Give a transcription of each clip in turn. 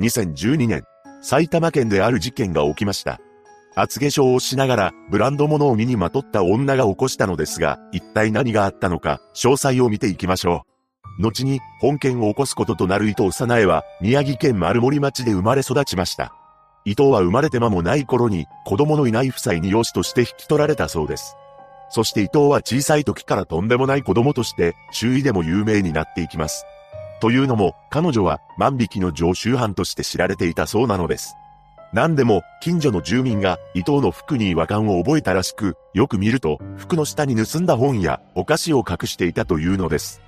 2012年、埼玉県である事件が起きました。厚化粧をしながらブランド物を身にまとった女が起こしたのですが、一体何があったのか、詳細を見ていきましょう。後に本件を起こすこととなる伊藤早苗は宮城県丸森町で生まれ育ちました。伊藤は生まれて間もない頃に子供のいない夫妻に養子として引き取られたそうです。そして伊藤は小さい時からとんでもない子供として周囲でも有名になっていきます。というのも彼女は万引きの常習犯として知られていたそうなのです。何でも、近所の住民が伊藤の服に違和感を覚えたらしく、よく見ると、服の下に盗んだ本やお菓子を隠していたというのです。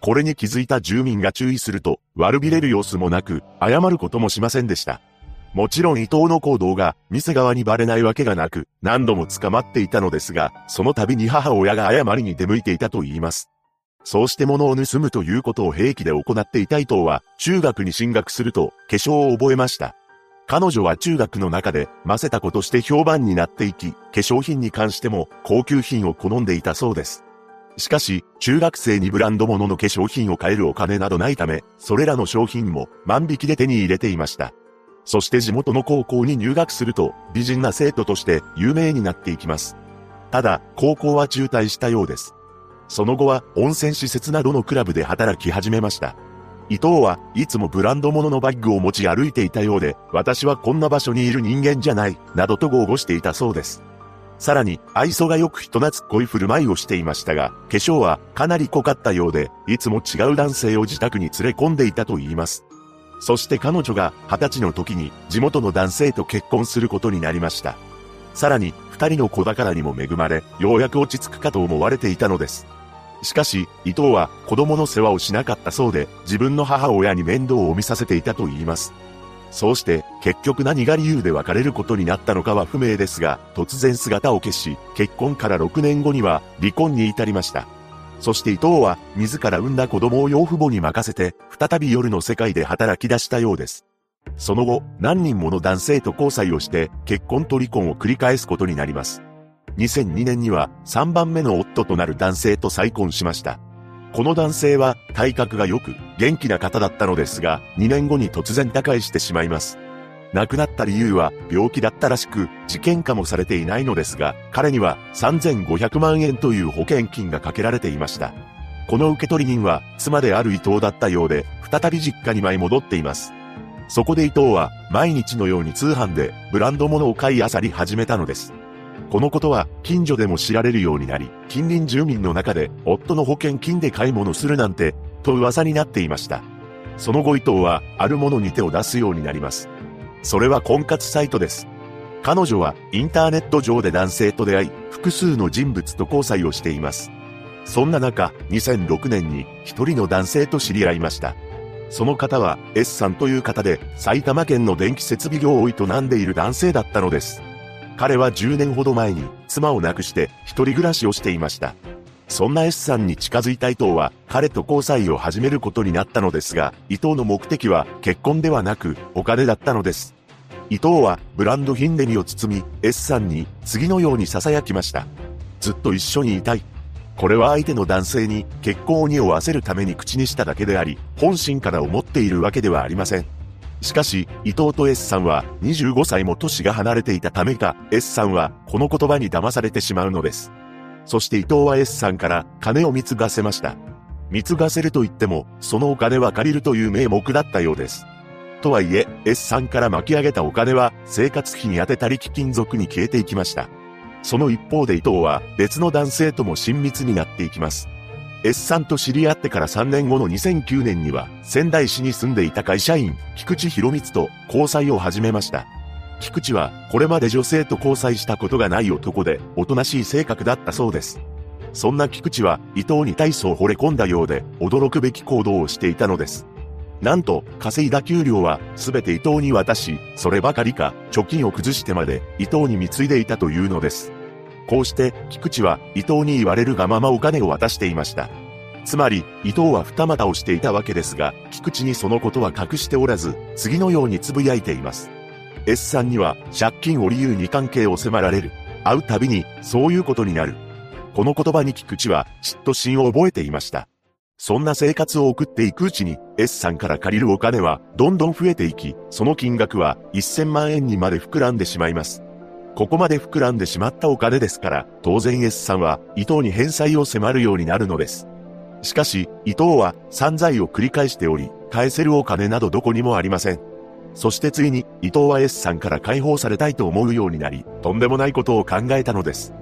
これに気づいた住民が注意すると、悪びれる様子もなく、謝ることもしませんでした。もちろん伊藤の行動が店側にバレないわけがなく、何度も捕まっていたのですが、その度に母親が謝りに出向いていたと言います。そうして物を盗むということを平気で行っていた伊藤は、中学に進学すると、化粧を覚えました。彼女は中学の中で、ませたことして評判になっていき、化粧品に関しても、高級品を好んでいたそうです。しかし、中学生にブランド物の化粧品を買えるお金などないため、それらの商品も万引きで手に入れていました。そして地元の高校に入学すると、美人な生徒として有名になっていきます。ただ、高校は中退したようです。その後は温泉施設などのクラブで働き始めました。伊藤はいつもブランド物のバッグを持ち歩いていたようで、私はこんな場所にいる人間じゃない、などと豪語していたそうです。さらに、愛想がよく人懐っこい振る舞いをしていましたが、化粧はかなり濃かったようで、いつも違う男性を自宅に連れ込んでいたと言います。そして彼女が二十歳の時に地元の男性と結婚することになりました。さらに二人の子宝にも恵まれ、ようやく落ち着くかと思われていたのです。しかし、伊藤は子供の世話をしなかったそうで、自分の母親に面倒を見させていたと言います。そうして、結局何が理由で別れることになったのかは不明ですが、突然姿を消し、結婚から6年後には離婚に至りました。そして伊藤は自ら産んだ子供を養父母に任せて、再び夜の世界で働き出したようです。その後、何人もの男性と交際をして、結婚と離婚を繰り返すことになります。2002年には3番目の夫となる男性と再婚しました。この男性は体格が良く元気な方だったのですが、2年後に突然他界してしまいます。亡くなった理由は病気だったらしく、事件化もされていないのですが、彼には3500万円という保険金がかけられていました。この受取人は妻である伊藤だったようで、再び実家に舞い戻っています。そこで伊藤は毎日のように通販でブランド物を買い漁り始めたのです。このことは近所でも知られるようになり、近隣住民の中で夫の保険金で買い物するなんて、と噂になっていました。その後伊藤はあるものに手を出すようになります。それは婚活サイトです。彼女はインターネット上で男性と出会い、複数の人物と交際をしています。そんな中、2006年に一人の男性と知り合いました。その方は S さんという方で埼玉県の電気設備業を営んでいる男性だったのです。彼は10年ほど前に妻を亡くして一人暮らしをしていました。そんな S さんに近づいた伊藤は彼と交際を始めることになったのですが、伊藤の目的は結婚ではなくお金だったのです。伊藤はブランド品で身を包み S さんに次のように囁きました。ずっと一緒にいたい。これは相手の男性に結婚を匂わせるために口にしただけであり、本心から思っているわけではありません。しかし、伊藤と S さんは25歳も年が離れていたためか、S さんはこの言葉に騙されてしまうのです。そして伊藤は S さんから金を貢がせました。貢がせると言っても、そのお金は借りるという名目だったようです。とはいえ、S さんから巻き上げたお金は生活費に充てたり貴金属に消えていきました。その一方で伊藤は別の男性とも親密になっていきます。S さんと知り合ってから3年後の2009年には仙台市に住んでいた会社員、菊池博光と交際を始めました。菊池はこれまで女性と交際したことがない男で、おとなしい性格だったそうです。そんな菊池は伊藤に大層惚れ込んだようで、驚くべき行動をしていたのです。なんと、稼いだ給料は全て伊藤に渡し、そればかりか、貯金を崩してまで伊藤に貢いでいたというのです。こうして、菊池は伊藤に言われるがままお金を渡していました。つまり、伊藤は二股をしていたわけですが、菊池にそのことは隠しておらず、次のように呟いています。S さんには借金を理由に関係を迫られる。会うたびにそういうことになる。この言葉に菊池は嫉妬心を覚えていました。そんな生活を送っていくうちに S さんから借りるお金はどんどん増えていき、その金額は1000万円にまで膨らんでしまいます。ここまで膨らんでしまったお金ですから、当然 S さんは伊藤に返済を迫るようになるのです。しかし、伊藤は散財を繰り返しており、返せるお金などどこにもありません。そしてついに、伊藤は S さんから解放されたいと思うようになり、とんでもないことを考えたのです。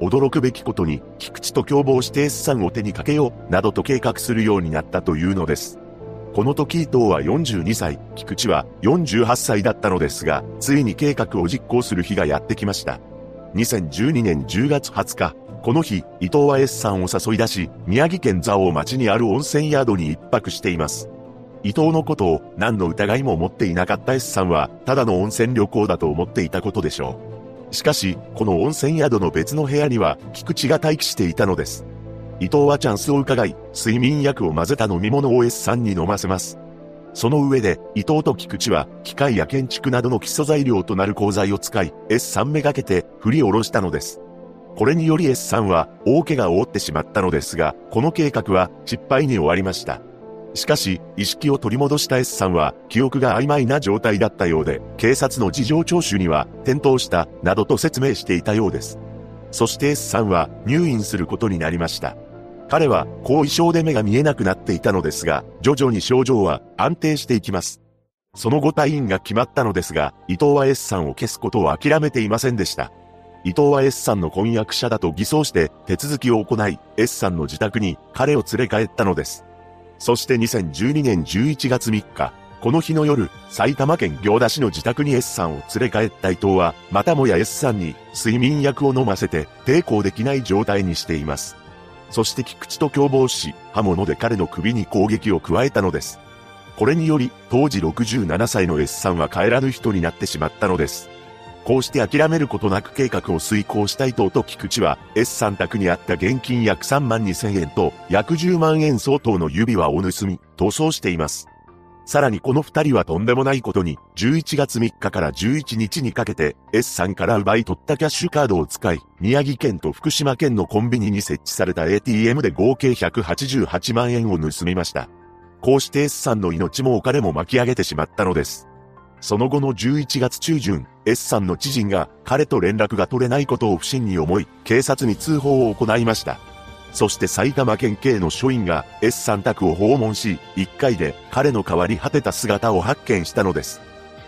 驚くべきことに、菊池と共謀して S さんを手にかけよう、などと計画するようになったというのです。この時伊藤は42歳、菊池は48歳だったのですが、ついに計画を実行する日がやってきました。2012年10月20日、この日、伊藤は S さんを誘い出し、宮城県蔵王町にある温泉宿に一泊しています。伊藤のことを何の疑いも持っていなかった S さんは、ただの温泉旅行だと思っていたことでしょう。しかし、この温泉宿の別の部屋には、菊池が待機していたのです。伊藤はチャンスを伺い、睡眠薬を混ぜた飲み物を S さんに飲ませます。その上で、伊藤と菊池は、機械や建築などの基礎材料となる鋼材を使い、S さんめがけて、振り下ろしたのです。これにより S さんは、大怪我を負ってしまったのですが、この計画は、失敗に終わりました。しかし、意識を取り戻した S さんは、記憶が曖昧な状態だったようで、警察の事情聴取には、転倒した、などと説明していたようです。そして S さんは、入院することになりました。彼は、後遺症で目が見えなくなっていたのですが、徐々に症状は、安定していきます。その後退院が決まったのですが、伊藤は S さんを消すことを諦めていませんでした。伊藤は S さんの婚約者だと偽装して手続きを行い、S さんの自宅に彼を連れ帰ったのです。そして2012年11月3日、この日の夜、埼玉県行田市の自宅に S さんを連れ帰った伊藤は、またもや S さんに睡眠薬を飲ませて抵抗できない状態にしています。そして菊池と共謀し、刃物で彼の首に攻撃を加えたのです。これにより、当時67歳の S さんは帰らぬ人になってしまったのです。こうして諦めることなく計画を遂行したいとと菊池は S さん宅にあった現金約3万2千円と約10万円相当の指輪を盗み、逃走しています。さらにこの二人はとんでもないことに、11月3日から11日にかけて、S さんから奪い取ったキャッシュカードを使い、宮城県と福島県のコンビニに設置された ATM で合計188万円を盗みました。こうして S さんの命もお金も巻き上げてしまったのです。その後の11月中旬、S さんの知人が彼と連絡が取れないことを不審に思い、警察に通報を行いました。そして埼玉県警の署員が S さん宅を訪問し、1回で彼の変わり果てた姿を発見したのです。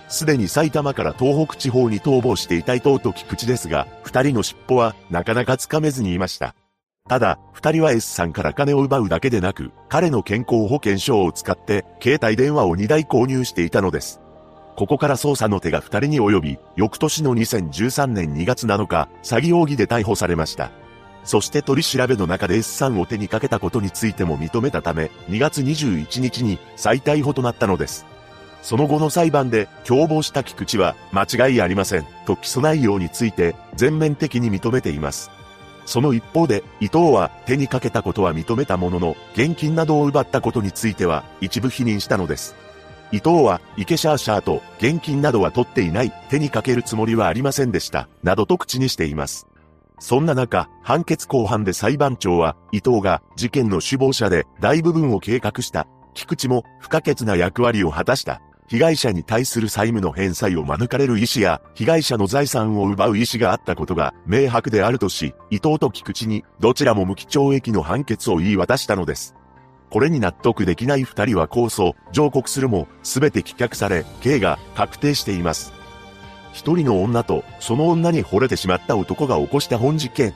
すでに埼玉から東北地方に逃亡していた伊藤と菊池ですが、二人の尻尾はなかなかつかめずにいました。ただ、二人は S さんから金を奪うだけでなく、彼の健康保険証を使って携帯電話を2台購入していたのです。ここから捜査の手が二人に及び、翌年の2013年2月7日、詐欺容疑で逮捕されました。そして取り調べの中で S さんを手にかけたことについても認めたため、2月21日に再逮捕となったのです。その後の裁判で、共謀した菊池は、間違いありません、と起訴内容について、全面的に認めています。その一方で、伊藤は手にかけたことは認めたものの、現金などを奪ったことについては、一部否認したのです。伊藤は、イケシャーシャーと、現金などは取っていない、手にかけるつもりはありませんでした、などと口にしています。そんな中、判決公判で裁判長は、伊藤が事件の首謀者で大部分を計画した。菊池も不可欠な役割を果たした。被害者に対する債務の返済を免れる意思や、被害者の財産を奪う意思があったことが明白であるとし、伊藤と菊池にどちらも無期懲役の判決を言い渡したのです。これに納得できない二人は控訴、上告するも、すべて棄却され、刑が確定しています。一人の女と、その女に惚れてしまった男が起こした本実験。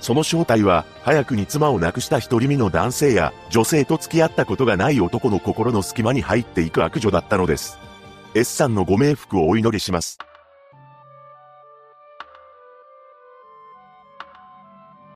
その正体は、早くに妻を亡くした一人身の男性や、女性と付き合ったことがない男の心の隙間に入っていく悪女だったのです。S さんのご冥福をお祈りします。